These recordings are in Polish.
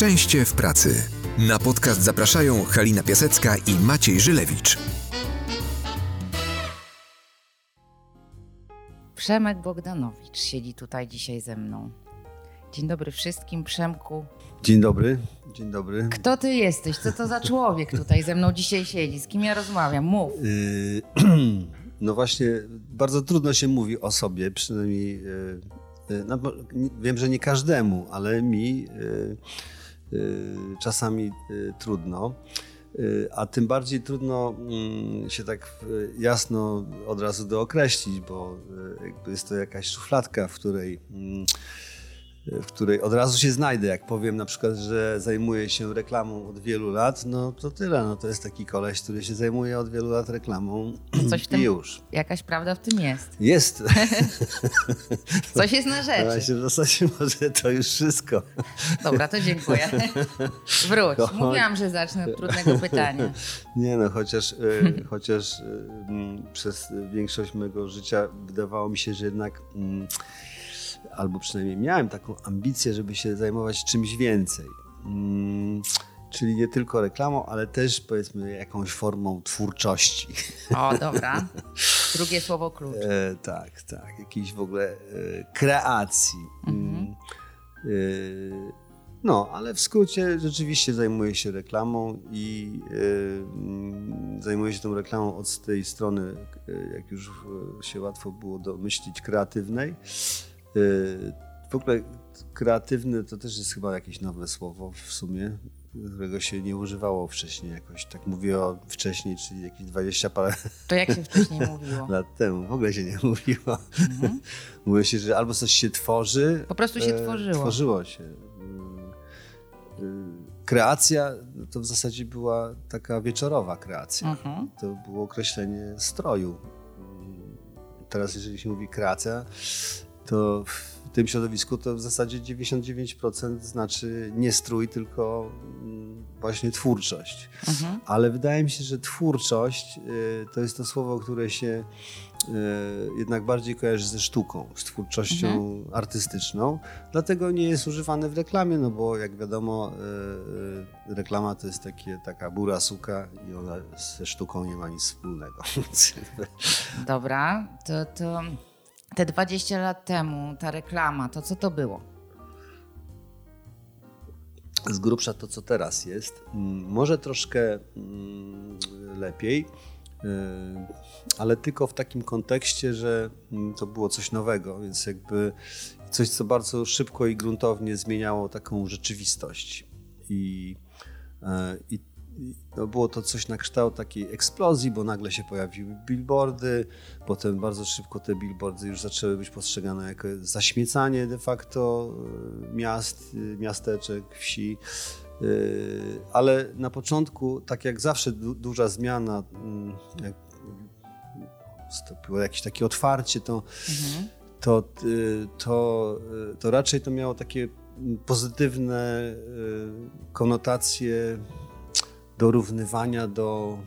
Szczęście w pracy. Na podcast zapraszają Halina Piasecka i Maciej Żylewicz. Przemek Bogdanowicz siedzi tutaj dzisiaj ze mną. Dzień dobry wszystkim, Przemku. Dzień dobry, dzień dobry. Kto ty jesteś? Co to za człowiek tutaj ze mną dzisiaj siedzi? Z kim ja rozmawiam? Mów. Yy, no właśnie, bardzo trudno się mówi o sobie, przynajmniej no, wiem, że nie każdemu, ale mi czasami yy, trudno. Yy, A tym bardziej trudno mm, się tak jasno od razu dookreślić, bo jest to jakaś szufladka, w której, mm, w której od razu się znajdę. Jak powiem na przykład, że zajmuję się reklamą od wielu lat, no to tyle. No to jest taki koleś, który się zajmuje od wielu lat reklamą Coś w tym- i już. Jakaś prawda w tym jest. Jest. Coś jest na rzeczy. Właśnie w zasadzie może to już wszystko. Dobra, to dziękuję. Wróć. Mówiłam, że zacznę od trudnego pytania. Nie no, chociaż, e, chociaż e, przez większość mojego życia wydawało mi się, że jednak, mm, albo przynajmniej miałem taką ambicję, żeby się zajmować czymś więcej. Mm, Czyli nie tylko reklamą, ale też powiedzmy jakąś formą twórczości. O, dobra. Drugie słowo klucz. E, tak, tak. Jakiejś w ogóle e, kreacji. Mm. E, no, ale w skrócie rzeczywiście zajmuję się reklamą i e, mm, zajmuję się tą reklamą od tej strony, e, jak już e, się łatwo było domyślić, kreatywnej. E, w ogóle kreatywny to też jest chyba jakieś nowe słowo w sumie, którego się nie używało wcześniej jakoś. Tak mówię o wcześniej, czyli jakieś 20 parę To jak się wcześniej mówiło? lat temu. W ogóle się nie mówiło. Mhm. Mówi się, że albo coś się tworzy. Po prostu się e, tworzyło. Tworzyło się. Mm, y, Kreacja no to w zasadzie była taka wieczorowa kreacja. Mhm. To było określenie stroju. Teraz, jeżeli się mówi kreacja, to w tym środowisku to w zasadzie 99% znaczy nie strój, tylko mm, właśnie twórczość. Mhm. Ale wydaje mi się, że twórczość y, to jest to słowo, które się y, jednak bardziej kojarzy ze sztuką, z twórczością artystyczną. Dlatego nie jest używane w reklamie, no bo jak wiadomo, y, reklama to jest takie, taka bura suka i ona ze sztuką nie ma nic wspólnego. Dobra, to, to te 20 lat temu ta reklama, to co to było? z grubsza to, co teraz jest. Mm, Może troszkę mm, lepiej, y, ale tylko w takim kontekście, że mm, to było coś nowego, więc jakby coś, co bardzo szybko i gruntownie zmieniało taką rzeczywistość. I, i i no było to coś na kształt takiej eksplozji, bo nagle się pojawiły billboardy, potem bardzo szybko te billboardy już zaczęły być postrzegane jako zaśmiecanie de facto e, miast, e, miasteczek, wsi. E, Ale na początku, tak jak zawsze du duża zmiana, mm, jak nastąpiło jakieś takie otwarcie, to, Mhm. to, to, to raczej to miało takie mm, pozytywne konotacje dorównywania do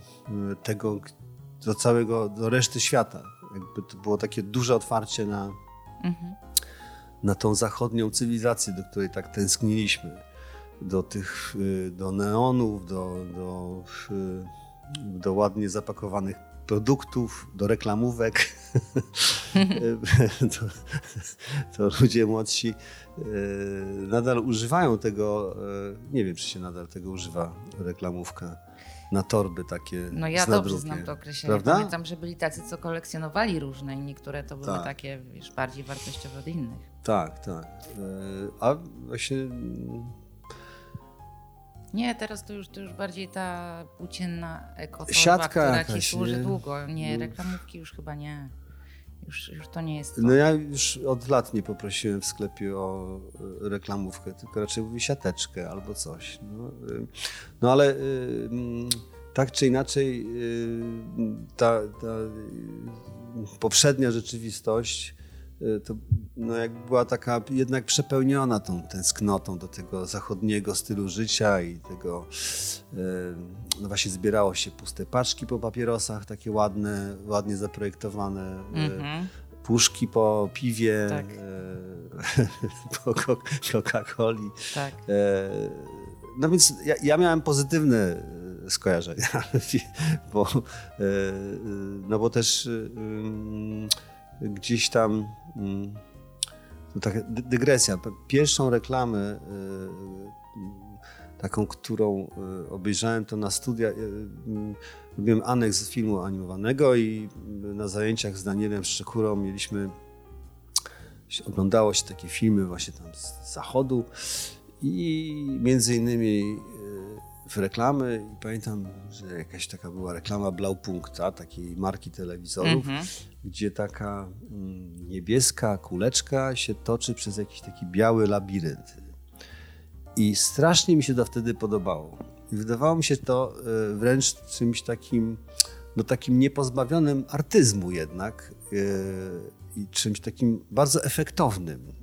y, tego, do całego, do reszty świata. Jakby to było takie duże otwarcie na, Mhm. na tą zachodnią cywilizację, do której tak tęskniliśmy. Do tych, y, do neonów, do, do, y, do ładnie zapakowanych produktów, do reklamówek. to, to ludzie młodsi y, nadal używają tego, y, nie wiem czy się nadal tego używa, reklamówka, na torby takie No ja dobrze znam to określenie. Prawda? Pamiętam, że byli tacy, co kolekcjonowali różne i niektóre to były Tak. takie wiesz, bardziej wartościowe od innych. Tak, tak. Y, A właśnie mm, Nie, teraz to już, to już bardziej ta płócienna ekotorba, Siatka która jakaś, ci służy nie? długo. Nie, reklamówki już chyba nie. Już, już to nie jest to. No ja już od lat nie poprosiłem w sklepie o y, reklamówkę, tylko raczej mówię siateczkę albo coś. No, y, no ale mm, tak czy inaczej ta, ta poprzednia rzeczywistość to no jak była taka jednak przepełniona tą tęsknotą do tego zachodniego stylu życia i tego y, no właśnie zbierało się puste paczki po papierosach, takie ładne, ładnie zaprojektowane. y, Mhm. puszki po piwie, Tak. e, po Coca-Coli. Tak. E, no więc ja, ja miałem pozytywne skojarzenia, bo, no bo też gdzieś tam to taka dygresja. Pierwszą reklamę taką, którą obejrzałem to na studia robiłem aneks filmu animowanego i na zajęciach z Danielem Szczekurą mieliśmy, oglądało się takie filmy właśnie tam z zachodu i między innymi w reklamy i pamiętam, że jakaś taka była reklama Blaupunkta, takiej marki telewizorów, mm -hmm. gdzie taka mm, niebieska kuleczka się toczy przez jakiś taki biały labirynt. I strasznie mi się to wtedy podobało. I wydawało mi się to e, wręcz czymś takim, no takim niepozbawionym artyzmu jednak e, i czymś takim bardzo efektownym.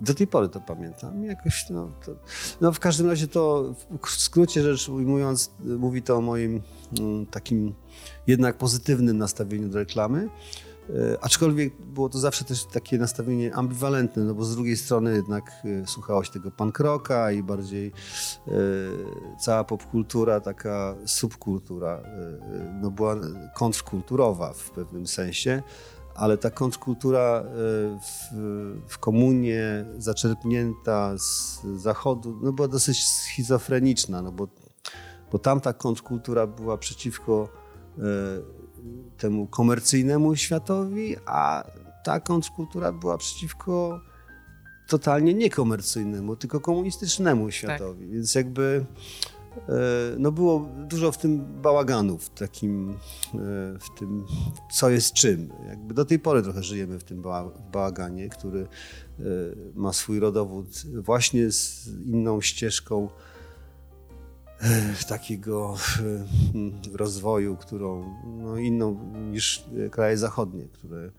Do tej pory to pamiętam. Jakoś, no, to, no w każdym razie to w skrócie rzecz ujmując, mówi to o moim mm, takim jednak pozytywnym nastawieniu do reklamy. E, aczkolwiek było to zawsze też takie nastawienie ambiwalentne, no bo z drugiej strony jednak e, słuchało się tego punk rocka i bardziej e, cała popkultura, taka subkultura, no była kontrkulturowa w pewnym sensie, ale ta kontrkultura w, w komunie zaczerpnięta z zachodu no była dosyć schizofreniczna, no bo, bo tamta kontrkultura była przeciwko temu komercyjnemu światowi, a ta kontrkultura była przeciwko totalnie niekomercyjnemu, tylko komunistycznemu tak. światowi. Tak. Więc jakby e, no było dużo w tym bałaganu, w takim, e, w tym, co jest czym. Jakby do tej pory trochę żyjemy w tym bałaganie, który e, ma swój rodowód właśnie z inną ścieżką takiego rozwoju, którą no, inną niż kraje zachodnie, które, e,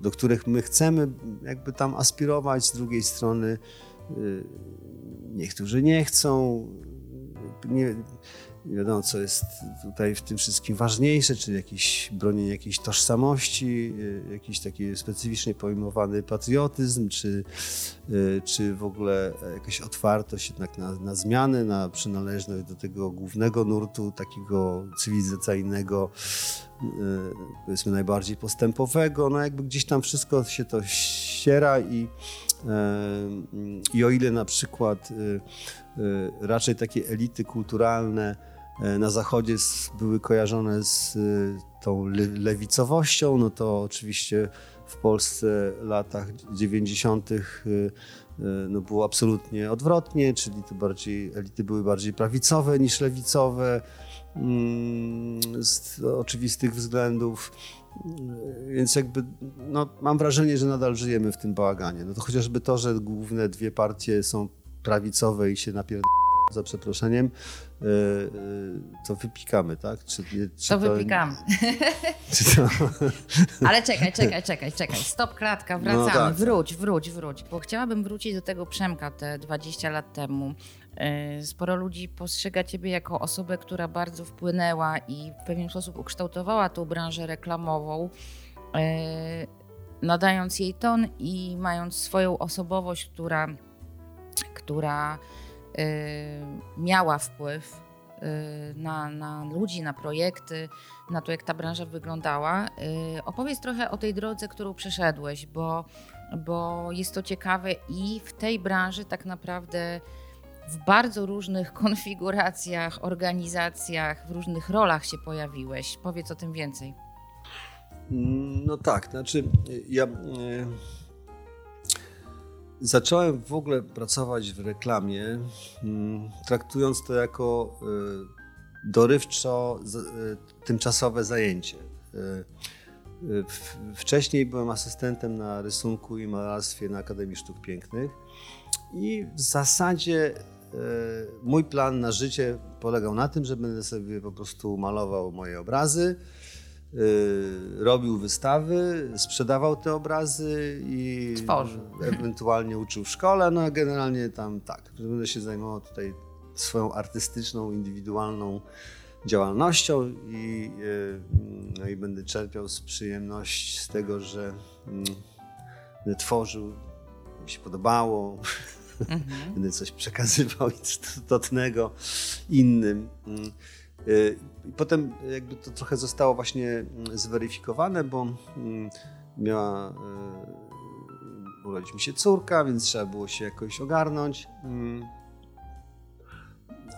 do których my chcemy jakby tam aspirować, z drugiej strony e, niektórzy nie chcą. Nie, nie wiadomo, co jest tutaj w tym wszystkim ważniejsze, czy jakieś bronienie jakiejś tożsamości, y, jakiś taki specyficznie pojmowany patriotyzm, czy, y, czy w ogóle jakaś otwartość jednak na, na zmiany, na przynależność do tego głównego nurtu, takiego cywilizacyjnego, y, powiedzmy najbardziej postępowego. No jakby gdzieś tam wszystko się to ściera i, i o ile na przykład raczej takie elity kulturalne E, na zachodzie były kojarzone z e, tą lewicowością, no to oczywiście w Polsce w latach 90. E, no było absolutnie odwrotnie, czyli to bardziej, elity były bardziej prawicowe niż lewicowe mm, z oczywistych względów. Więc jakby no, mam wrażenie, że nadal żyjemy w tym bałaganie. No to chociażby to, że główne dwie partie są prawicowe i się napierdają za przeproszeniem, e, e, to wypikamy, tak? Czy, czy to, to wypikamy. Czy to... Ale czekaj, czekaj, czekaj, czekaj. Stop, klatka, wracamy. No tak. Wróć, wróć, wróć. Bo chciałabym wrócić do tego Przemka te 20 lat temu. E, sporo ludzi postrzega Ciebie jako osobę, która bardzo wpłynęła i w pewien sposób ukształtowała tą branżę reklamową, nadając jej ton i mając swoją osobowość, która, która Y, miała wpływ y, na, na ludzi, na projekty, na to, jak ta branża wyglądała. Y, opowiedz trochę o tej drodze, którą przeszedłeś, bo, bo jest to ciekawe i w tej branży tak naprawdę w bardzo różnych konfiguracjach, organizacjach, w różnych rolach się pojawiłeś. Powiedz o tym więcej. No tak, znaczy ja Zacząłem w ogóle pracować w reklamie, mm, traktując to jako y, dorywczo y, tymczasowe zajęcie. Y, wcześniej byłem asystentem na rysunku i malarstwie na Akademii Sztuk Pięknych i w zasadzie mój plan na życie polegał na tym, że będę sobie po prostu malował moje obrazy, robił wystawy, sprzedawał te obrazy i Tworzył. ewentualnie uczył w szkole. No generalnie tam tak, będę się zajmował tutaj swoją artystyczną, indywidualną działalnością i, y, no i będę czerpiał z przyjemność z tego, że mm, będę tworzył, mi się podobało. Mhm. Będę coś przekazywał istotnego innym. Mm. Y, I potem jakby to trochę zostało właśnie mm, zweryfikowane, bo mm, miała y, urodzić mi się córka, więc trzeba było się jakoś ogarnąć.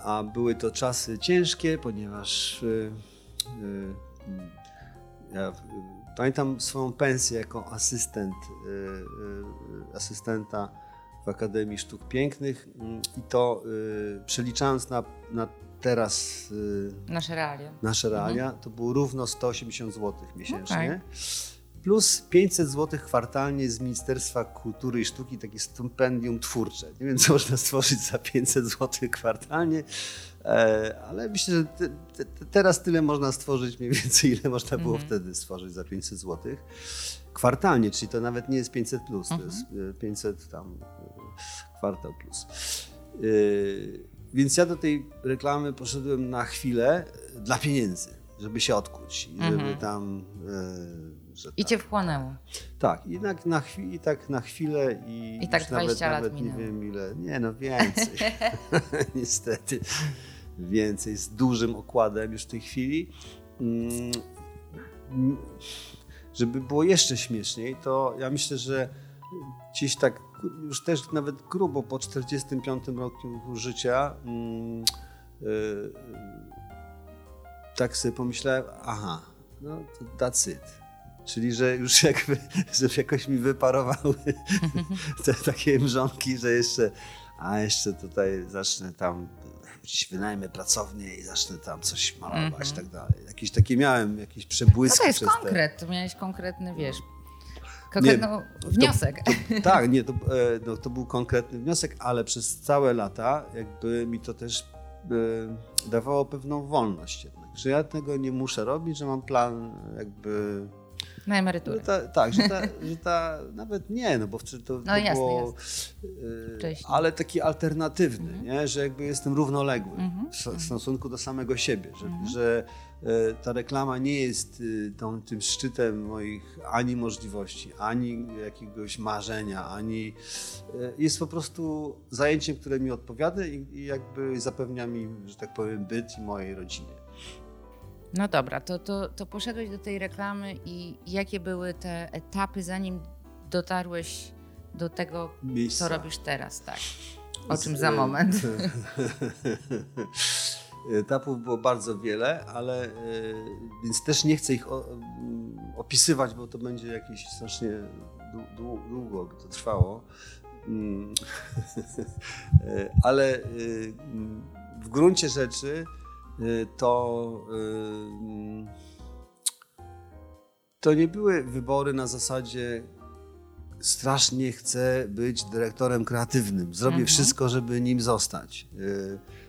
A były to czasy ciężkie, ponieważ y, ja pamiętam swoją pensję jako asystent, asystenta w Akademii Sztuk Pięknych i to przeliczając na, na teraz y, nasze realia, nasze mhm. realia mhm. to było równo 180 zł miesięcznie. Okay. Plus 500 zł kwartalnie z Ministerstwa Kultury i Sztuki, takie stypendium twórcze. Nie wiem, co można stworzyć za 500 zł kwartalnie, e, ale myślę, że te, te, teraz tyle można stworzyć mniej więcej, ile można było mhm. wtedy stworzyć za 500 zł kwartalnie, czyli to nawet nie jest 500 plus, mhm. to jest 500 e, tam e, kwartał plus. Więc ja do tej reklamy poszedłem na chwilę dla pieniędzy, żeby się odkuć. I żeby mhm. tam. E, że I tak, cię wchłonęło. Tak, i tak na, chwilę, i tak na chwilę. I, I tak 20 nawet, lat nawet nie wiem ile. Nie, no więcej. Niestety. Więcej, z dużym okładem już w tej chwili. Mm, żeby było jeszcze śmieszniej, to ja myślę, że gdzieś tak już też nawet grubo po 45 roku życia yy, yy, tak sobie pomyślałem, aha, no to that's it. Czyli, że już jakby, że jakoś mi wyparowały te takie mrzonki, że jeszcze, a jeszcze tutaj zacznę tam, gdzieś wynajmę pracownię i zacznę tam coś malować i -hmm. tak dalej. Jakieś takie miałem, jakieś przebłyski. No to jest konkret, te... miałeś konkretny, wiesz, Konkretny wniosek. To, to, tak, nie, to, e, no, to był konkretny wniosek, ale przez całe lata jakby mi to też e, dawało pewną wolność jednak, że ja tego nie muszę robić, że mam plan jakby... Na emeryturę. Ta, tak, że ta, że ta, nawet nie, no bo to, to no, jasne, było, jasne. ale taki alternatywny, mhm. nie? że jakby jestem równoległy mhm. w, w, stosunku do samego siebie, że, mhm. że E, ta reklama nie jest y, tą, tym szczytem moich ani możliwości, ani jakiegoś marzenia, ani jest po prostu zajęciem, które mi odpowiada i, jakby zapewnia mi, że tak powiem, byt i mojej rodzinie. No dobra, to, to, to poszedłeś do tej reklamy i jakie były te etapy, zanim dotarłeś do tego, Miejsca. co robisz teraz, tak? O czym za moment. Etapów było bardzo wiele, ale e, więc też nie chcę ich opisywać, bo to będzie jakieś strasznie długo by to trwało. Mm. E, ale e, w gruncie rzeczy to to nie były wybory na zasadzie strasznie chcę być dyrektorem kreatywnym. Zrobię mhm. wszystko, żeby nim zostać.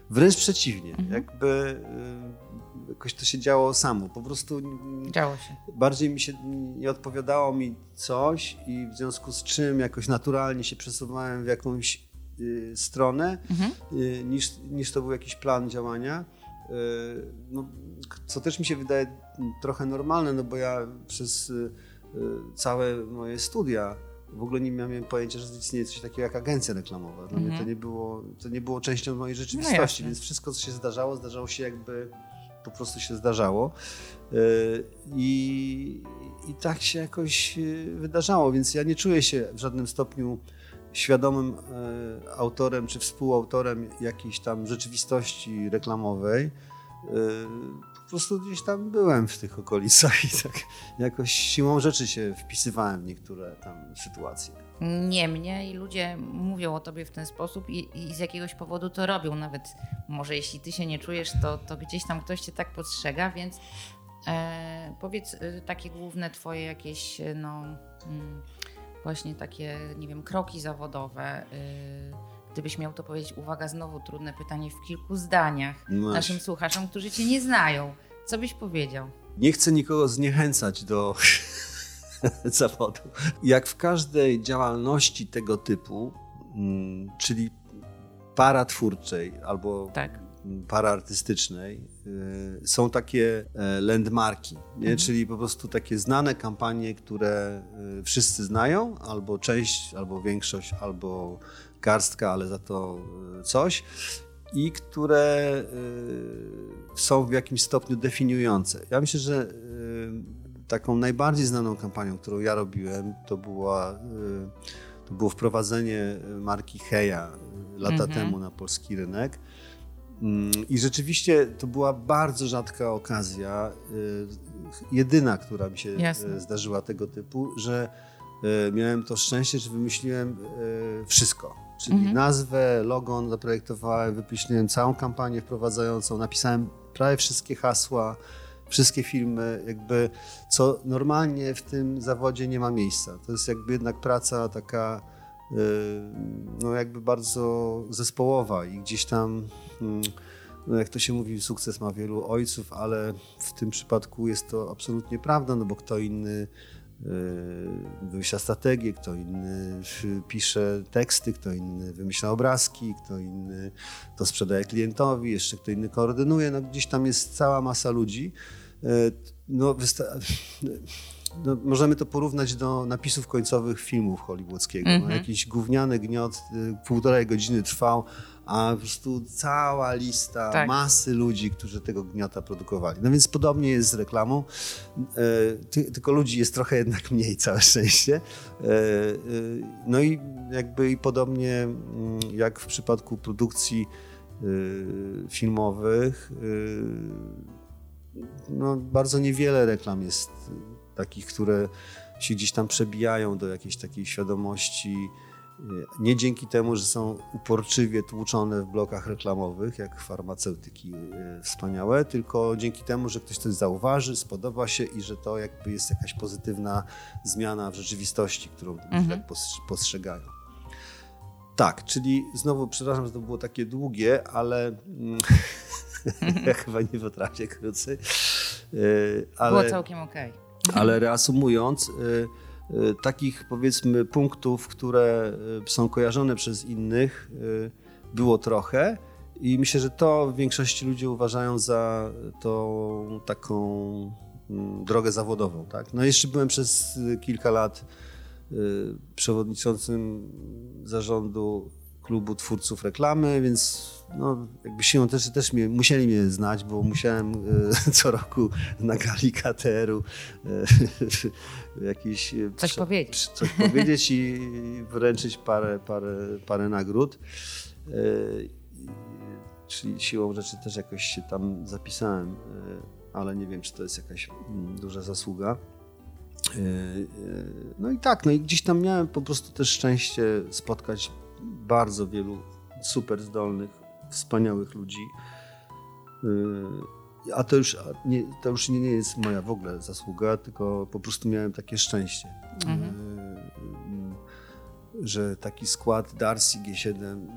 Wręcz przeciwnie, mhm. jakby y, jakoś to się działo samo. Po prostu działo się. bardziej mi się nie odpowiadało mi coś i w związku z czym jakoś naturalnie się przesuwałem w jakąś y, stronę, mhm. y, niż, niż to był jakiś plan działania. Y, no, co też mi się wydaje trochę normalne, no bo ja przez y, y, całe moje studia w ogóle nie miałem pojęcia, że istnieje coś takiego jak agencja reklamowa. Dla mnie to mhm. nie, było, to nie było częścią mojej no rzeczywistości, no więc wszystko, co się zdarzało, zdarzało się jakby po prostu się zdarzało. I, I tak się jakoś wydarzało, więc ja nie czuję się w żadnym stopniu świadomym y, autorem czy współautorem jakiejś tam rzeczywistości reklamowej po prostu gdzieś tam byłem w tych okolicach i tak jakoś siłą rzeczy się wpisywałem w niektóre tam sytuacje. Niemniej ludzie mówią o tobie w ten sposób i, i, z jakiegoś powodu to robią. Nawet może jeśli ty się nie czujesz, to, to gdzieś tam ktoś cię tak postrzega, więc e, powiedz e, takie główne twoje jakieś, e, no mm, właśnie takie, nie wiem, kroki zawodowe. E, Gdybyś miał to powiedzieć, uwaga, znowu trudne pytanie w kilku zdaniach no naszym słuchaczom, którzy cię nie znają. Co byś powiedział? Nie chcę nikogo zniechęcać do zawodu. Jak w każdej działalności tego typu, mm, czyli paratwórczej albo tak. Paraartystycznej y, są takie e, landmarki, nie? Mhm. czyli po prostu takie znane kampanie, które y, wszyscy znają, albo część, albo większość, albo garstka, ale za to y, coś i które są w jakimś stopniu definiujące. Ja myślę, że taką najbardziej znaną kampanią, którą ja robiłem, to, była, to było wprowadzenie marki Heja lata mhm. temu na polski rynek. Mm, I rzeczywiście to była bardzo rzadka okazja, y, jedyna, która mi się y, Jasne. zdarzyła tego typu, że y, miałem to szczęście, że wymyśliłem wszystko. Czyli mhm. nazwę, logon zaprojektowałem, wypyśliłem całą kampanię wprowadzającą, napisałem prawie wszystkie hasła, wszystkie filmy, jakby co normalnie w tym zawodzie nie ma miejsca. To jest jakby jednak praca taka no jakby bardzo zespołowa i gdzieś tam no jak to się mówi, sukces ma wielu ojców, ale w tym przypadku jest to absolutnie prawda, no bo kto inny wymyśla strategię, kto inny pisze teksty, kto inny wymyśla obrazki, kto inny to sprzedaje klientowi, jeszcze kto inny koordynuje. No gdzieś tam jest cała masa ludzi. No, no, możemy to porównać do napisów końcowych filmów hollywoodzkiego. Mm -hmm. no, jakiś gówniany gniot y, półtorej godziny trwał, a po prostu cała lista tak. masy ludzi, którzy tego gniota produkowali. No więc podobnie jest z reklamą, e, ty, tylko ludzi jest trochę jednak mniej, całe szczęście. E, e, no i jakby i podobnie mm, jak w przypadku produkcji y, filmowych, y, no bardzo niewiele reklam jest takich, które się gdzieś tam przebijają do jakiejś takiej świadomości. E, nie dzięki temu, że są uporczywie tłuczone w blokach reklamowych, jak farmaceutyki e, wspaniałe, tylko dzięki temu, że ktoś coś zauważy, spodoba się i że to jakby jest jakaś pozytywna zmiana w rzeczywistości, którą mhm. tak postrzegają. Tak, czyli znowu, przepraszam, że to było takie długie, ale mm, ja chyba nie potrafię krócej. E, ale... Było całkiem okej. Okay. Ale reasumując, y, y, takich powiedzmy punktów, które y, są kojarzone przez innych, było trochę. I myślę, że to w większości ludzi uważają za tą taką mm, drogę zawodową. Tak? No jeszcze byłem przez kilka lat przewodniczącym zarządu klubu twórców reklamy, więc no, jakby siłą też, też mnie, musieli mnie znać, bo musiałem e, co roku na gali KTR-u e, jakiś e, coś powiedzieć, coś powiedzieć i wręczyć parę, parę, parę nagród. E, czyli siłą rzeczy też jakoś się tam zapisałem, ale nie wiem, czy to jest jakaś mm, duża zasługa. No i tak, no i gdzieś tam miałem po prostu też szczęście spotkać bardzo wielu super zdolnych, wspaniałych ludzi. Y, a to już nie, to już nie jest moja w ogóle zasługa, tylko po prostu miałem takie szczęście, mhm. Y, że taki skład Darcy G7, y,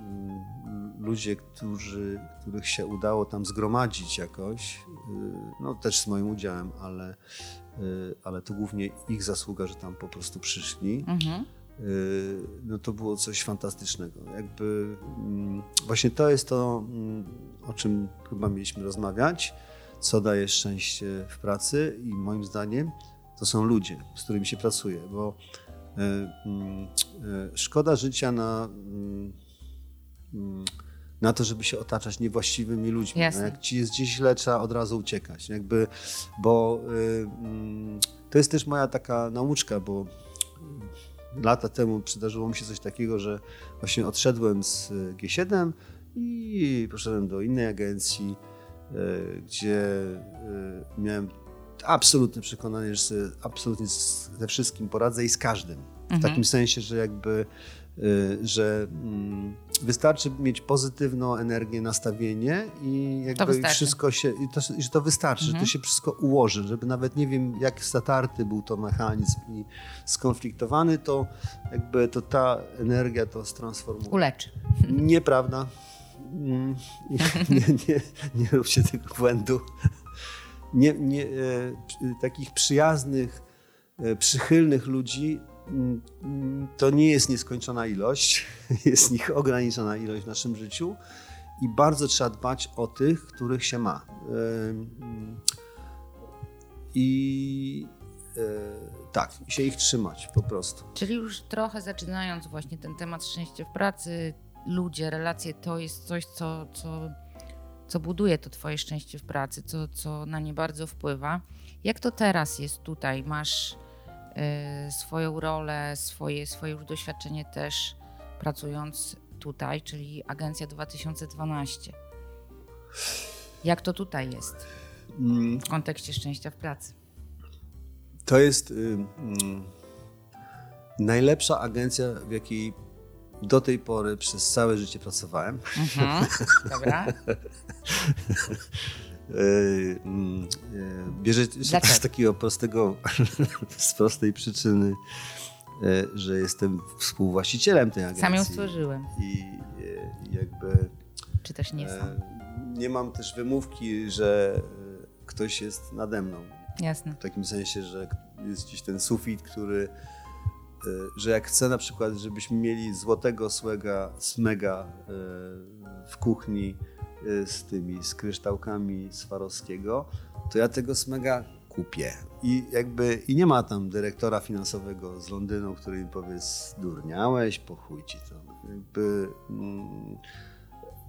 ludzie, którzy, których się udało tam zgromadzić jakoś, no też z moim udziałem, ale, ale to głównie ich zasługa, że tam po prostu przyszli. Mhm Y, no to było coś fantastycznego. Jakby mm, właśnie to jest to, mm, o czym chyba mieliśmy rozmawiać, co daje szczęście w pracy i moim zdaniem to są ludzie, z którymi się pracuje, bo y, mm, y, szkoda życia na, na to, żeby się otaczać niewłaściwymi ludźmi. No jak ci jest gdzieś źle, trzeba od razu uciekać. Jakby, bo to jest też moja taka nauczka, bo lata temu przydarzyło mi się coś takiego, że właśnie odszedłem z G7 i poszedłem do innej agencji, e, gdzie e, miałem absolutne przekonanie, że sobie absolutnie ze wszystkim poradzę i z każdym. W mhm. takim sensie, że jakby że mm, wystarczy mieć pozytywną energię, nastawienie i jakby wszystko się, i to, że to wystarczy, mhm. że to mhm. się wszystko ułoży, żeby nawet nie wiem jak zatarty był to mechanizm i skonfliktowany, to jakby to ta energia to transformuje. Uleczy. Nieprawda. Mm, nie, nie, nie róbcie tego błędu. Nie, nie, e, takich przyjaznych, e, przychylnych ludzi to nie jest nieskończona ilość, jest ich ograniczona ilość w naszym życiu i bardzo trzeba dbać o tych, których się ma. I tak, się ich trzymać po prostu. Czyli już trochę zaczynając właśnie ten temat szczęścia w pracy, ludzie, relacje to jest coś, co, co, co buduje to Twoje szczęście w pracy, co, co na nie bardzo wpływa. Jak to teraz jest tutaj? Masz swoją rolę, swoje, swoje już doświadczenie też pracując tutaj, czyli Agencja 2012. Jak to tutaj jest w kontekście szczęścia w pracy? To jest y, y, najlepsza agencja, w jakiej do tej pory przez całe życie pracowałem. Mhm, dobra. Y, mm, bierze się z takiego prostego, z prostej przyczyny, że jestem współwłaścicielem tej agencji. Sam ją stworzyłem. I jakby... Czy też nie sam? Nie mam też wymówki, że ktoś jest nade mną. Jasne. W takim sensie, że jest gdzieś ten sufit, który że jak chcę na przykład, żebyśmy mieli złotego słega, smega w kuchni z tymi, z kryształkami Swarowskiego, to ja tego smega kupię. I jakby, i nie ma tam dyrektora finansowego z Londynu, który mi powie, zdurniałeś, po chuj ci to. Jakby, mm,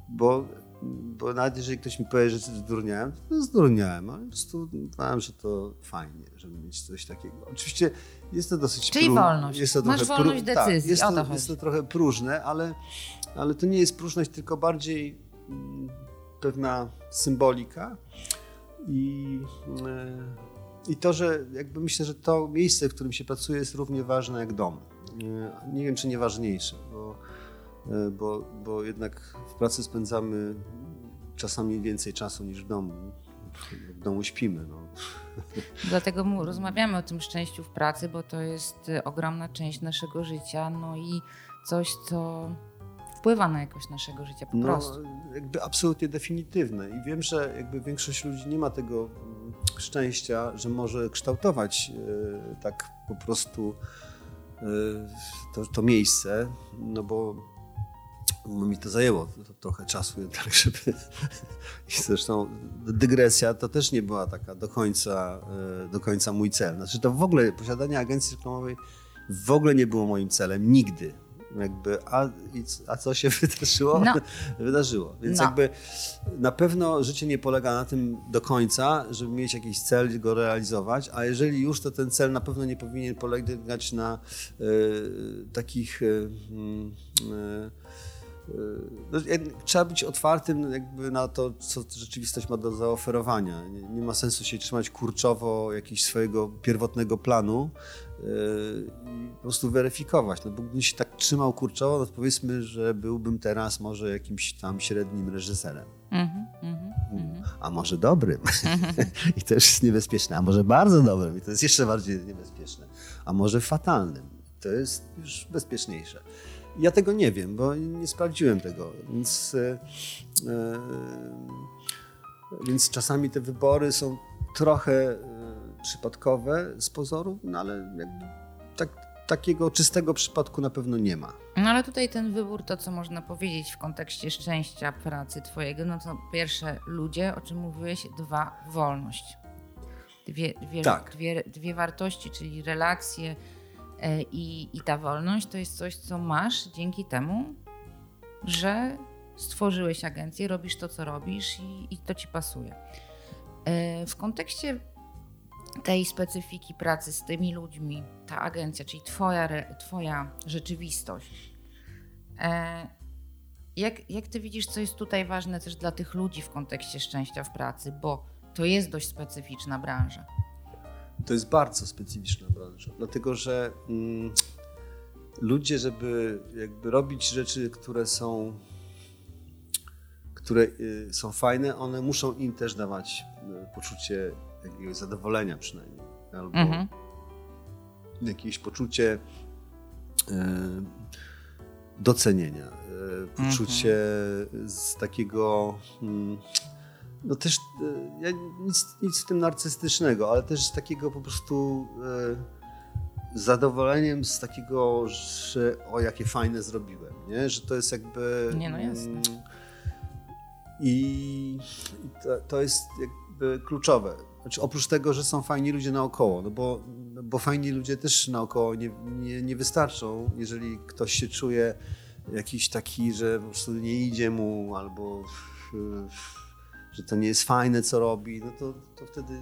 bo bo nawet jeżeli ktoś mi powie, że zdurniałem, to zdurniałem, ale po prostu uważam, że to fajnie, żeby mieć coś takiego. Oczywiście jest to dosyć... Czyli pró- wolność. Jest to Masz wolność pró- tak, decyzji, tak, jest, to, jest to trochę próżne, ale, ale to nie jest próżność, tylko bardziej pewna symbolika i, e, i to, że jakby myślę, że to miejsce, w którym się pracuje jest równie ważne jak dom. E, nie wiem, czy nie ważniejsze, bo E, bo, bo jednak w pracy spędzamy czasami więcej czasu niż w domu. W domu śpimy. No. Dlatego rozmawiamy o tym szczęściu w pracy, bo to jest ogromna część naszego życia, no i coś, co wpływa na jakość naszego życia po no, prostu. Jakby absolutnie definitywne. I wiem, że jakby większość ludzi nie ma tego mm, szczęścia, że może kształtować e, tak po prostu to, to miejsce, no bo no mi to zajęło to, trochę czasu jednak, żeby... I zresztą dygresja to też nie była taka do końca, e, do końca mój cel. Znaczy to w ogóle, posiadanie agencji reklamowej w ogóle nie było moim celem, nigdy. Jakby, a, a co się wydarzyło? No. Wydarzyło. Więc no. jakby na pewno życie nie polega na tym do końca, żeby mieć jakiś cel i go realizować, a jeżeli już, to ten cel na pewno nie powinien polegać na y, takich y, y, no, trzeba być otwartym jakby na to, co rzeczywistość ma do zaoferowania. Nie, nie ma sensu się trzymać kurczowo jakiegoś swojego pierwotnego planu yy, i po prostu weryfikować. No bo gdybym się tak trzymał kurczowo, no to powiedzmy, że byłbym teraz może jakimś tam średnim reżyserem. Mm -hmm, a może dobrym. I to jest niebezpieczne. A może bardzo dobrym. I to jest jeszcze bardziej niebezpieczne. A może fatalnym. To jest już bezpieczniejsze. Ja tego nie wiem, bo nie sprawdziłem tego, więc, e, e, więc czasami te wybory są trochę e, przypadkowe z pozoru, no ale tak, takiego czystego przypadku na pewno nie ma. No ale tutaj ten wybór, to co można powiedzieć w kontekście szczęścia pracy twojego, no to pierwsze ludzie, o czym mówiłeś, dwa wolność. Dwie, dwie, tak. dwie, dwie wartości, czyli relacje, I, I ta wolność to jest coś, co masz dzięki temu, że stworzyłeś agencję, robisz to, co robisz i, i to ci pasuje. E, w kontekście tej specyfiki pracy z tymi ludźmi, ta agencja, czyli twoja, twoja rzeczywistość, e, jak, jak ty widzisz, co jest tutaj ważne też dla tych ludzi w kontekście szczęścia w pracy, bo to jest dość specyficzna branża. To jest bardzo specyficzna branża, dlatego że mm, ludzie, żeby jakby robić rzeczy, które są które y, są fajne, one muszą im też dawać y, poczucie jakiegoś zadowolenia przynajmniej, albo mhm. jakieś poczucie y, docenienia, y, poczucie mhm. z takiego mm, no też e, ja, nic, nic w tym narcystycznego, ale też z takiego po prostu e, zadowoleniem z takiego, że o jakie fajne zrobiłem, nie? Że to jest jakby... Nie, no jasne. Mm, I to, to jest jakby kluczowe. Znaczy, oprócz tego, że są fajni ludzie naokoło, no bo, bo fajni ludzie też naokoło nie, nie, nie wystarczą, jeżeli ktoś się czuje jakiś taki, że po prostu nie idzie mu albo że to nie jest fajne, co robi, no to, to wtedy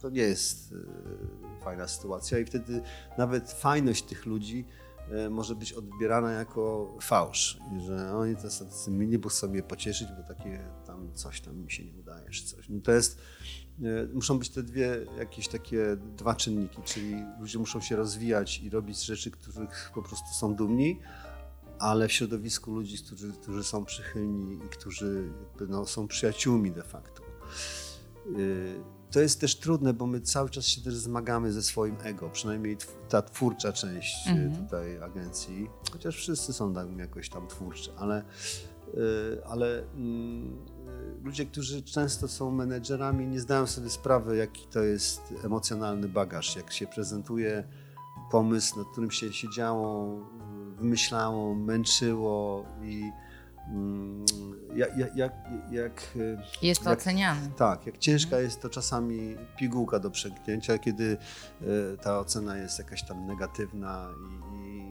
to nie jest e, fajna sytuacja i wtedy nawet fajność tych ludzi e, może być odbierana jako fałsz, że oni to są tacy mili, bo sobie pocieszyć, bo takie tam coś tam mi się nie udaje, coś. No to jest, e, muszą być te dwie jakieś takie dwa czynniki, czyli ludzie muszą się rozwijać i robić rzeczy, których po prostu są dumni, ale w środowisku ludzi, którzy, którzy są przychylni i którzy no, są przyjaciółmi de facto. Y, to jest też trudne, bo my cały czas się też zmagamy ze swoim ego, przynajmniej ta twórcza część y, mhm. tutaj agencji, chociaż wszyscy są tam jakoś tam twórczy, ale, y, ale mm, ludzie, którzy często są menedżerami, nie zdają sobie sprawy, jaki to jest emocjonalny bagaż, jak się prezentuje pomysł, nad którym się siedziało wymyślało, męczyło i mm, jak, jak, jak, jak jest to jak, oceniane. Tak, jak ciężka mhm. jest to czasami pigułka do przegięcia, kiedy e, ta ocena jest jakaś tam negatywna i, i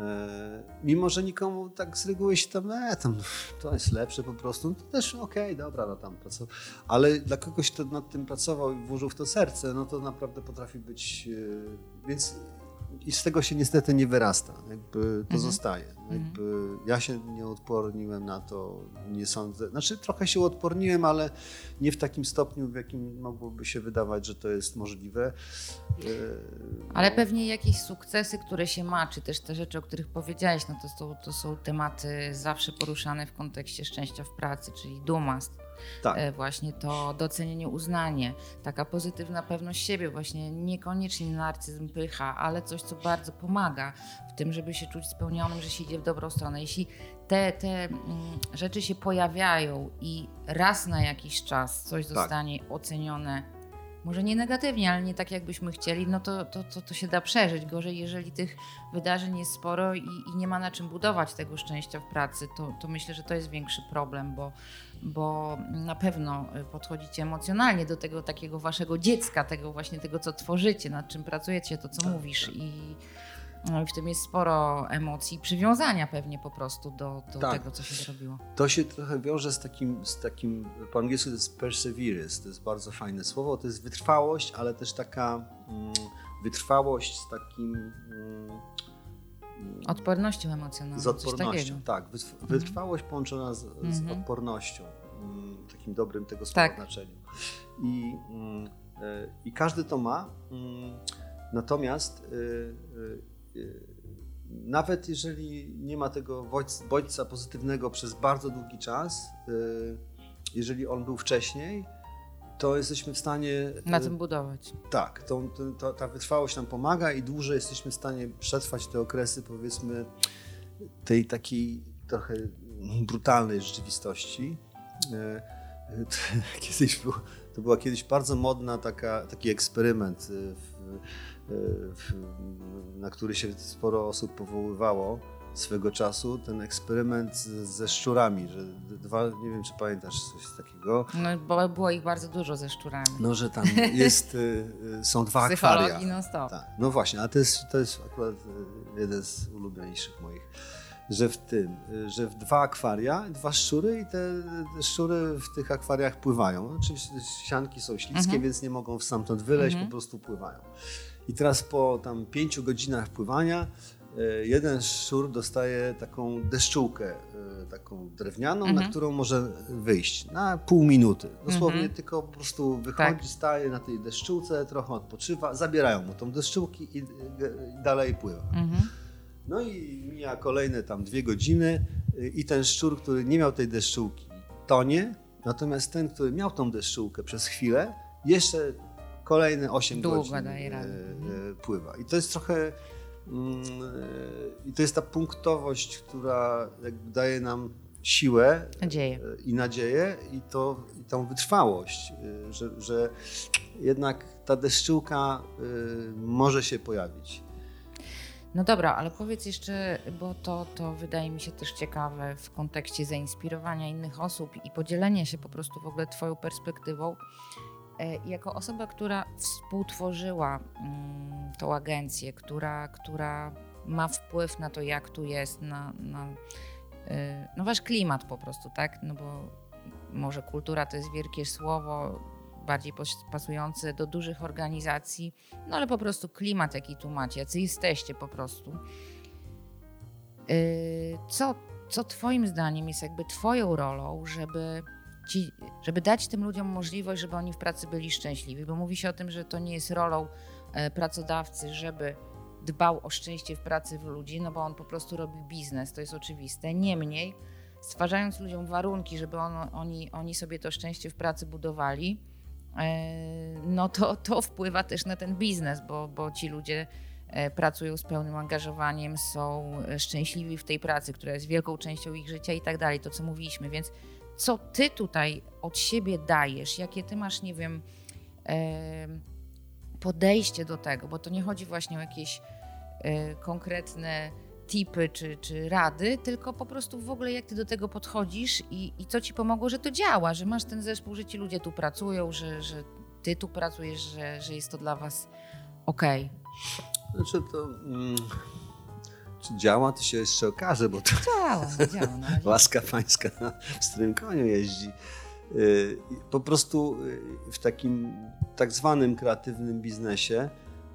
e, mimo, że nikomu tak z reguły się tam, e, tam to jest lepsze po prostu, to też okej, okay, dobra, no tam pracował. Ale dla kogoś, kto nad tym pracował i włożył w to serce, no to naprawdę potrafi być, e, więc i z tego się niestety nie wyrasta. Jakby to mhm. zostaje. Mhm. Jakby ja się nie odporniłem na to, nie sądzę. Znaczy trochę się odporniłem, ale nie w takim stopniu, w jakim mogłoby się wydawać, że to jest możliwe. E, ale no. pewnie jakieś sukcesy, które się ma, czy też te rzeczy, o których powiedziałeś, no to są, to są tematy zawsze poruszane w kontekście szczęścia w pracy, czyli duma tak. E, właśnie to docenienie, uznanie, taka pozytywna pewność siebie, właśnie niekoniecznie narcyzm, pycha, ale coś, co bardzo pomaga w tym, żeby się czuć spełnionym, że się idzie w dobrą stronę. Jeśli te, te mm, rzeczy się pojawiają i raz na jakiś czas coś tak. zostanie ocenione może nie negatywnie, ale nie tak jakbyśmy chcieli, no to, to, to, to się da przeżyć. Gorzej, jeżeli tych wydarzeń jest sporo i, i, nie ma na czym budować tego szczęścia w pracy, to, to myślę, że to jest większy problem, bo, bo na pewno podchodzicie emocjonalnie do tego takiego waszego dziecka, tego właśnie tego, co tworzycie, nad czym pracujecie, to co tak, mówisz tak. i no i w tym jest sporo emocji, przywiązania pewnie po prostu do, do tak. tego, co się zrobiło. To się trochę wiąże z takim, z takim, po angielsku to jest perseverance, to jest bardzo fajne słowo, to jest wytrwałość, ale też taka mm, wytrwałość z takim... Mm, odpornością emocjonalną. Z odpornością, tak. Mhm. Wytrwałość mhm. połączona z, z mhm. odpornością, mm, takim dobrym tego słowa tak. znaczeniu. I, e, I każdy to ma, mm, natomiast y, y, Y, nawet jeżeli nie ma tego bodźca pozytywnego przez bardzo długi czas, y, jeżeli on był wcześniej, to jesteśmy w stanie. Y, Na tym budować. Tak, to, to, ta wytrwałość nam pomaga i dłużej jesteśmy w stanie przetrwać te okresy, powiedzmy, tej takiej trochę brutalnej rzeczywistości. Kiedyś był, to była kiedyś bardzo modna taka, taki eksperyment w, na który się sporo osób powoływało swego czasu, ten eksperyment ze szczurami, że dwa, nie wiem czy pamiętasz coś takiego. No bo było ich bardzo dużo ze szczurami. No, że tam jest, y, y, są dwa akwaria. non stop. Tak. No właśnie, a to jest, to jest akurat y, jeden z ulubieńszych moich że w tym, że w dwa akwaria, dwa szczury i te, te szczury w tych akwariach pływają. Oczywiście sianki są śliskie, mhm. więc nie mogą stamtąd wyleźć, mhm. po prostu pływają. I teraz po tam pięciu godzinach pływania e, jeden szczur dostaje taką deszczułkę, e, taką drewnianą, mhm. na którą może wyjść na pół minuty. Dosłownie mhm. tylko po prostu wychodzi, tak. staje na tej deszczułce, trochę odpoczywa, zabierają mu tą deszczułkę i, i dalej pływa. Mhm. No i mija kolejne tam dwie godziny i ten szczur, który nie miał tej deszczułki, tonie, natomiast ten, który miał tą deszczułkę przez chwilę, jeszcze kolejne 8 Długo godzin daje e, e, pływa. I to jest trochę mm, e, i to jest ta punktowość, która jakby daje nam siłę nadzieję. i nadzieję i, to, i tą wytrwałość, że, że jednak ta deszczułka może się pojawić. No dobra, ale powiedz jeszcze, bo to, to wydaje mi się też ciekawe w kontekście zainspirowania innych osób i podzielenia się po prostu w ogóle Twoją perspektywą. E, jako osoba, która współtworzyła mm, tą agencję, która, która ma wpływ na to, jak tu jest, na, na y, no wasz klimat po prostu, tak? No bo może kultura to jest wielkie słowo, bardziej pasujące do dużych organizacji, no ale po prostu klimat, jaki tu macie, jacy jesteście po prostu. Y, co, co Twoim zdaniem jest jakby Twoją rolą, żeby, ci, żeby dać tym ludziom możliwość, żeby oni w pracy byli szczęśliwi? Bo mówi się o tym, że to nie jest rolą e, pracodawcy, żeby dbał o szczęście w pracy w ludzi, no bo on po prostu robi biznes, to jest oczywiste. Niemniej, stwarzając ludziom warunki, żeby on, oni, oni sobie to szczęście w pracy budowali, e, no to, to wpływa też na ten biznes, bo, bo ci ludzie e, pracują z pełnym angażowaniem, są szczęśliwi w tej pracy, która jest wielką częścią ich życia i tak dalej, to co mówiliśmy. Więc co ty tutaj od siebie dajesz, jakie ty masz, nie wiem, podejście do tego, bo to nie chodzi właśnie o jakieś y, konkretne tipy czy, czy rady, tylko po prostu w ogóle jak ty do tego podchodzisz i, i co ci pomogło, że to działa, że masz ten zespół, że ci ludzie tu pracują, że, że ty tu pracujesz, że, że jest to dla was ok. Znaczy to... Mm, czy działa, to się jeszcze okaże, bo to działa, działa. Łaska pańska na strym koniu jeździ. Y, po prostu y, w takim tak zwanym kreatywnym biznesie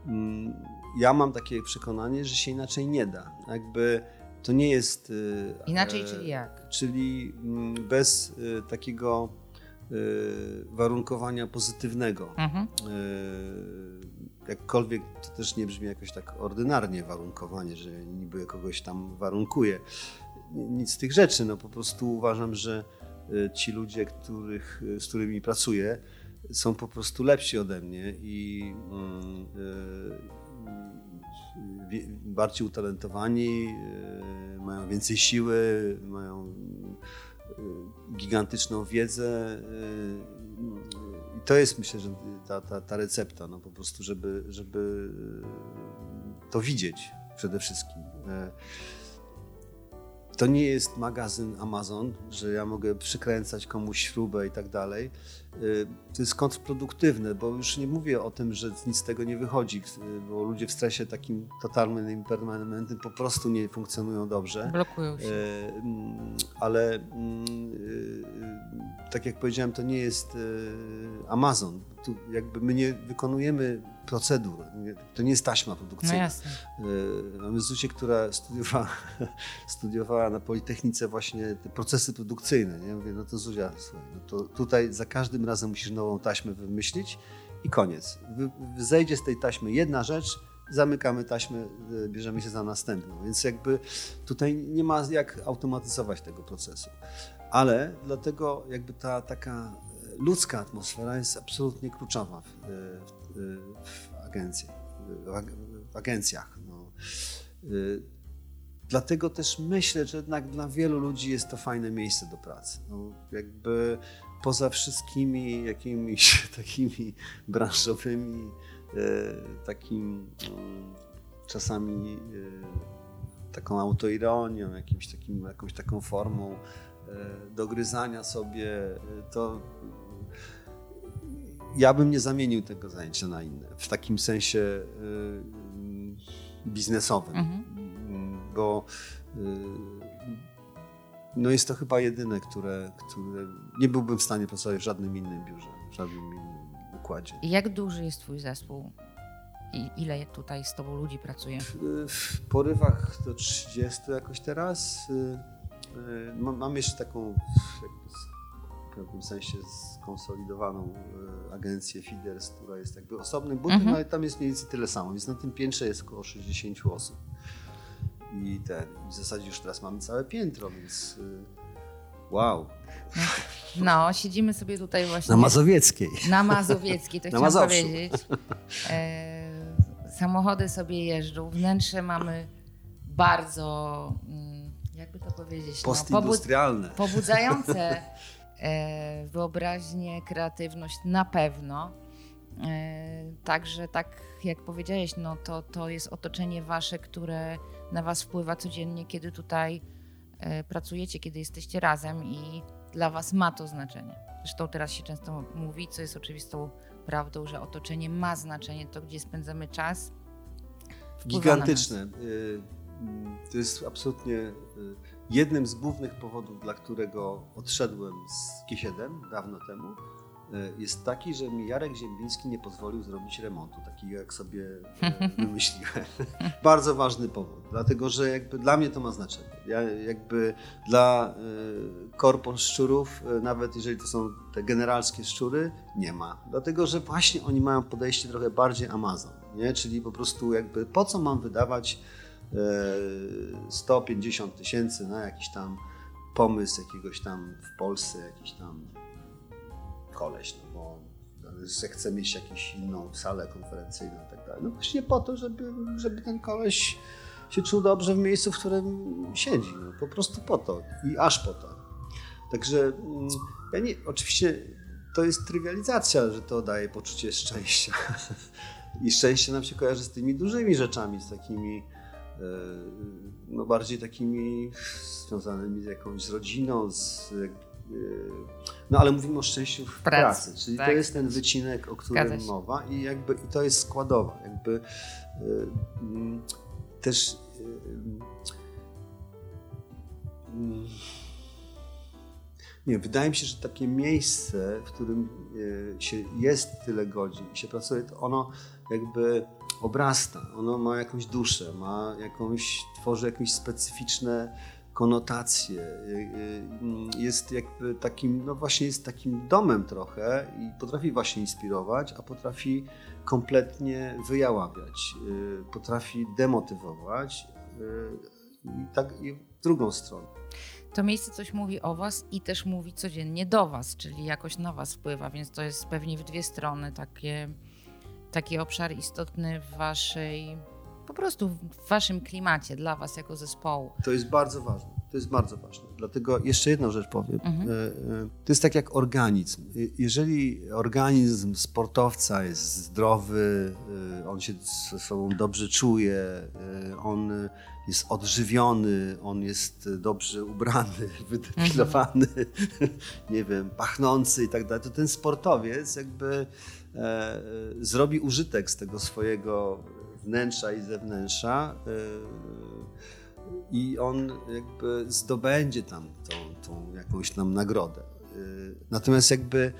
mm, ja mam takie przekonanie, że się inaczej nie da. Jakby to nie jest. Y, inaczej, czyli jak? Czyli mm, bez takiego warunkowania pozytywnego. Mhm. Jakkolwiek to też nie brzmi jakoś tak ordynarnie warunkowanie, że niby kogoś tam warunkuje. Nic z tych rzeczy. No po prostu uważam, że Y, ci ludzie, których, y, z którymi pracuję, są po prostu lepsi ode mnie i mm, y, bardziej utalentowani, mają więcej siły, mają gigantyczną wiedzę. To jest myślę, że ta, ta, ta recepta, no po prostu, żeby, żeby to widzieć przede wszystkim to nie jest magazyn Amazon, że ja mogę przykręcać komuś śrubę i tak dalej. Y, to jest kontrproduktywne, bo już nie mówię o tym, że nic z tego nie wychodzi, y, bo ludzie w stresie takim totalnym permanentnym po prostu nie funkcjonują dobrze. Blokują się. Y, mm, ale mm, tak jak powiedziałem, to nie jest Amazon. Tu jakby my nie wykonujemy procedur. To nie jest taśma produkcyjna. No jasne. Mamy Zusię, która studiowała, studiowała na Politechnice właśnie te procesy produkcyjne. Nie? Mówię, no to Zuzia, słuchaj, no to tutaj za każdym razem musisz nową taśmę wymyślić i koniec. Zejdzie z tej taśmy jedna rzecz, zamykamy taśmę, e, bierzemy się za następną. Więc jakby tutaj nie ma jak automatyzować tego procesu. Ale dlatego jakby ta taka ludzka atmosfera jest absolutnie kluczowa w, e, w, w, agencji, w agencjach. No. E, dlatego też myślę, że jednak dla wielu ludzi jest to fajne miejsce do pracy. No, jakby poza wszystkimi jakimiś takimi branżowymi, takim mm, czasami taką autoironią, jakimś takim, jakąś taką formą dogryzania sobie, to ja bym nie zamienił tego zajęcia na inne, w takim sensie biznesowym, mhm. bo no jest to chyba jedyne, które, które nie byłbym w stanie pracować w żadnym innym biurze, w żadnym innym układzie. Jak duży jest Twój zespół? I ile tutaj z Tobą ludzi pracuje? W, w porywach do 30 jakoś teraz. Y, y, mam, mam jeszcze taką pewnym sensie skonsolidowaną y, agencję Fiders, która jest jakby osobnym budynkiem, mhm. ale tam jest mniej więcej tyle samo, więc na tym piętrze jest około 60 osób i ten, w zasadzie już teraz mamy całe piętro, więc y, wow. No, siedzimy sobie tutaj właśnie. Na Mazowieckiej. Na Mazowieckiej, to chciałam powiedzieć. E, samochody sobie jeżdżą, wnętrze mamy bardzo, mm, jakby to powiedzieć, no, Postindustrialne. No, pobudzające e, wyobraźnię, kreatywność na pewno. Także tak jak powiedziałeś, no to, to jest otoczenie wasze, które na was wpływa codziennie, kiedy tutaj pracujecie, kiedy jesteście razem i dla was ma to znaczenie. Zresztą teraz się często mówi, co jest oczywistą prawdą, że otoczenie ma znaczenie, to gdzie spędzamy czas. Gigantyczne. Y, to jest absolutnie y, jednym z głównych powodów, dla którego odszedłem z G7 dawno temu E, jest taki, że mi Jarek Ziembiński nie pozwolił zrobić remontu, taki jak sobie e, wymyśliłem. Bardzo ważny powód, dlatego że jakby dla mnie to ma znaczenie. Ja jakby dla y, korpon szczurów, nawet jeżeli to są te generalskie szczury, nie ma. Dlatego, że właśnie oni mają podejście trochę bardziej Amazon, nie? czyli po prostu jakby po co mam wydawać 150 tysięcy na jakiś tam pomysł jakiegoś tam w Polsce, jakiś tam koleś, no bo że chce mieć jakąś inną salę konferencyjną i tak dalej. No właśnie po to, żeby, żeby ten koleś się czuł dobrze w miejscu, w którym siedzi. No, po prostu po to i aż po to. Także mm, ja nie, oczywiście to jest trywializacja, że to daje poczucie szczęścia. I szczęście nam się kojarzy z tymi dużymi rzeczami, z takimi e, no bardziej takimi związanymi z jakąś rodziną, z Yy, no ale mówimy o szczęściu w pracy, pracy czyli tak. to jest ten wycinek, o którym mowa i jakby i to jest składowa. Jakby mm, też nie, wydaje mi się, że takie miejsce, w którym się jest tyle godzin i się pracuje, to ono jakby obrasta, ono ma jakąś duszę, ma jakąś, tworzy jakieś specyficzne konotacje, y, y, jest jakby takim, no właśnie jest takim domem trochę i potrafi właśnie inspirować, a potrafi kompletnie wyjaławiać, y, potrafi demotywować i tak i w drugą stronę. To miejsce coś mówi o Was i też mówi codziennie do Was, czyli jakoś na Was wpływa, więc to jest pewnie w dwie strony takie, taki obszar istotny w Waszej po prostu w waszym klimacie, dla was jako zespołu. To jest bardzo ważne. To jest bardzo ważne. Dlatego jeszcze jedną rzecz powiem. Mhm. E, e, to jest tak jak organizm. Jeżeli organizm sportowca jest zdrowy, e, on się ze sobą dobrze czuje, on jest odżywiony, on jest dobrze ubrany, wydepilowany, mhm. nie wiem, pachnący i tak dalej, to ten sportowiec jakby zrobi użytek z tego swojego wnętrza i zewnętrza y, i on jakby zdobędzie tam tą, tą jakąś tam nagrodę. Y, natomiast jakby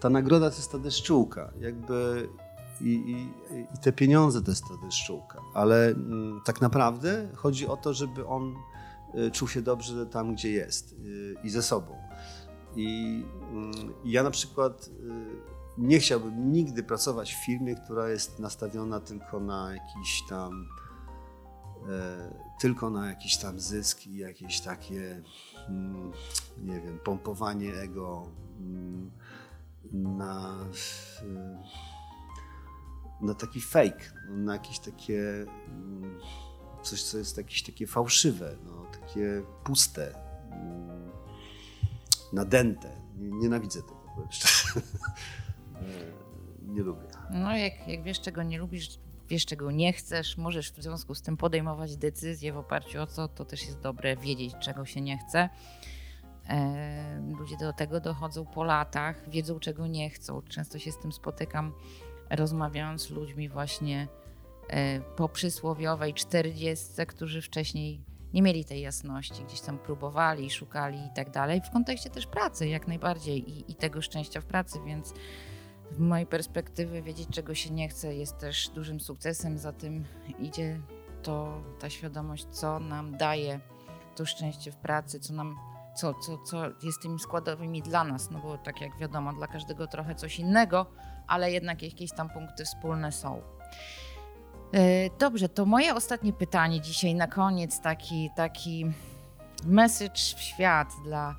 ta nagroda to jest ta deszczułka, jakby i, i, i te pieniądze to jest ta deszczułka, ale mm, tak naprawdę chodzi o to, żeby on czuł się dobrze tam, gdzie jest i ze sobą. I, mm, i ja na przykład nie chciałbym nigdy pracować w firmie, która jest nastawiona tylko na jakiś tam e, tylko na jakiś tam zysk i jakieś takie mm, nie wiem, pompowanie ego mm, na e, na taki fake, na jakieś takie mm, coś, co jest jakieś takie fałszywe, no, takie puste, nadęte. Nienawidzę tego, powiem szczerze. nie lubię. No jak, jak wiesz, czego nie lubisz, wiesz, czego nie chcesz, możesz w związku z tym podejmować decyzje w oparciu o co, to też jest dobre wiedzieć, czego się nie chce. E, ludzie do tego dochodzą po latach, wiedzą, czego nie chcą. Często się z tym spotykam, rozmawiając z ludźmi właśnie e, po przysłowiowej czterdziestce, którzy wcześniej nie mieli tej jasności, gdzieś tam próbowali, szukali i tak dalej, w kontekście też pracy jak najbardziej i, i tego szczęścia w pracy, więc z mojej perspektywy wiedzieć, czego się nie chce, jest też dużym sukcesem. Za tym idzie to ta świadomość, co nam daje to szczęście w pracy, co nam, co, co, co jest tymi składowymi dla nas, no bo tak jak wiadomo, dla każdego trochę coś innego, ale jednak jakieś tam punkty wspólne są. E, dobrze, to moje ostatnie pytanie dzisiaj na koniec, taki, taki message w świat dla,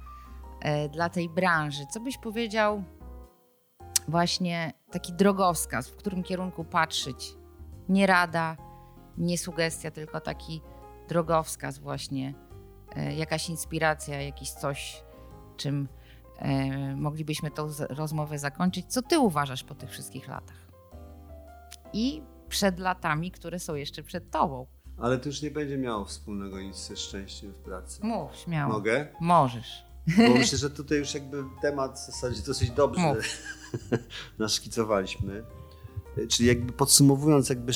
e, dla tej branży. Co byś powiedział właśnie taki drogowskaz, w którym kierunku patrzeć. Nie rada, nie sugestia, tylko taki drogowskaz właśnie, e, jakaś inspiracja, jakiś coś, czym e, moglibyśmy tą rozmowę zakończyć. Co ty uważasz po tych wszystkich latach? i przed latami, które są jeszcze przed tobą. Ale to już nie będzie miało wspólnego nic ze szczęściem w pracy. Mów, śmiało. Mogę? Możesz. Bo myślę, że tutaj już jakby temat w zasadzie dosyć dobrze Mów. naszkicowaliśmy. Czyli jakby podsumowując, jakby,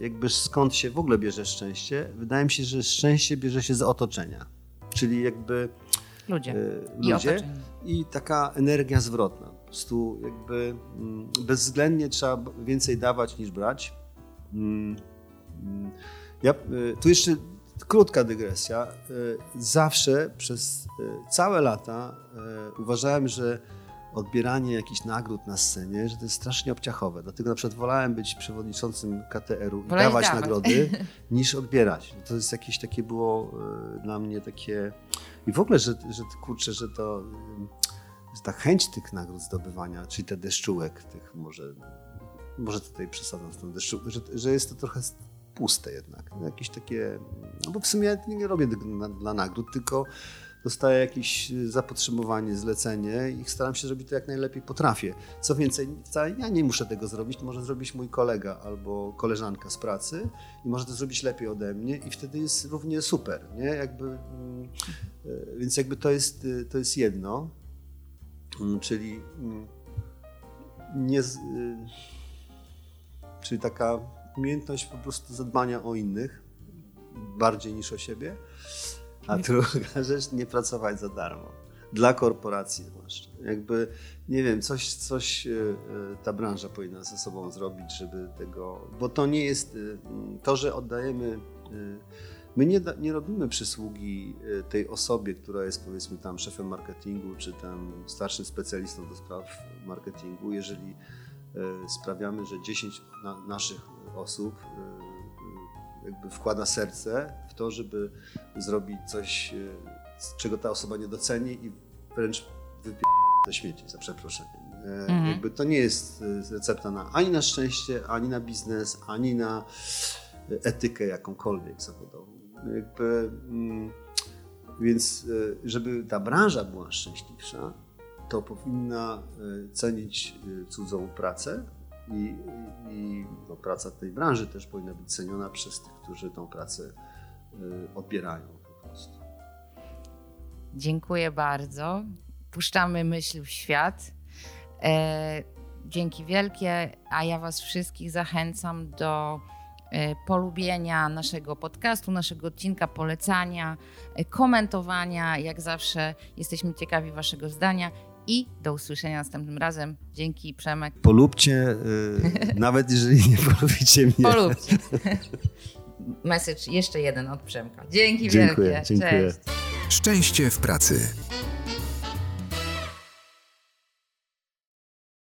jakby skąd się w ogóle bierze szczęście, wydaje mi się, że szczęście bierze się z otoczenia. Czyli jakby Ludzie. e, I ludzie otoczenie. i taka energia zwrotna. Po prostu jakby mm, bezwzględnie trzeba więcej dawać niż brać. Mm, mm. Ja, y, tu jeszcze krótka dygresja. Y, Zawsze przez y, całe lata y, uważałem, że odbieranie jakichś nagród na scenie, że to jest strasznie obciachowe. Dlatego na przykład wolałem być przewodniczącym KTR-u i dawać nagrody, niż odbierać. To jest jakieś takie było dla mnie takie... I w ogóle, że, że kurczę, że to... że ta chęć tych nagród zdobywania, czyli te deszczułek, tych może, może tutaj przesadzam z tą deszczułką, że, że jest to trochę puste jednak. No, Jakieś takie, no bo w sumie ja nie robię dla, nagród, tylko dostaję jakieś y, zapotrzebowanie, zlecenie i staram się zrobić to jak najlepiej potrafię. Co więcej, wcale ja nie muszę tego zrobić, może zrobić mój kolega albo koleżanka z pracy i może to zrobić lepiej ode mnie i wtedy jest równie super, nie? Jakby, mm, y, więc jakby to jest, y, to jest jedno, Mm, czyli mm, nie, czyli taka umiejętność po prostu zadbania o innych bardziej niż o siebie, a druga rzecz nie pracować za darmo. Dla korporacji zwłaszcza. Jakby, nie wiem, coś, coś y, y, ta branża powinna ze sobą zrobić, żeby tego, bo to nie jest y, to, że oddajemy My nie, nie robimy przysługi tej osobie, która jest powiedzmy tam szefem marketingu, czy tam starszym specjalistą do spraw marketingu, jeżeli sprawiamy, że 10 na, naszych osób y, y, jakby wkłada serce w to, żeby zrobić coś, y, czego ta osoba nie doceni i wręcz wypie do śmieci, za przeproszeniem. E, Mhm. Jakby to nie jest y, recepta na, ani na szczęście, ani na biznes, ani na etykę jakąkolwiek zawodową. Jakby, mm, więc y, żeby ta branża była szczęśliwsza, to powinna y, cenić y, cudzą pracę i, i, no, praca tej branży też powinna być ceniona przez tych, którzy tą pracę y, odbierają po prostu. Dziękuję bardzo. Puszczamy myśl w świat. E, dzięki wielkie, a ja Was wszystkich zachęcam do e, polubienia naszego podcastu, naszego odcinka, polecania, e, komentowania. Jak zawsze jesteśmy ciekawi Waszego zdania i do usłyszenia następnym razem. Dzięki Przemek. Polubcie, y, nawet jeżeli nie polubicie mnie. Polubcie. Message jeszcze jeden od Przemka. Dzięki Dziękuję, wielkie. dziękuję. Cześć. Szczęście w pracy.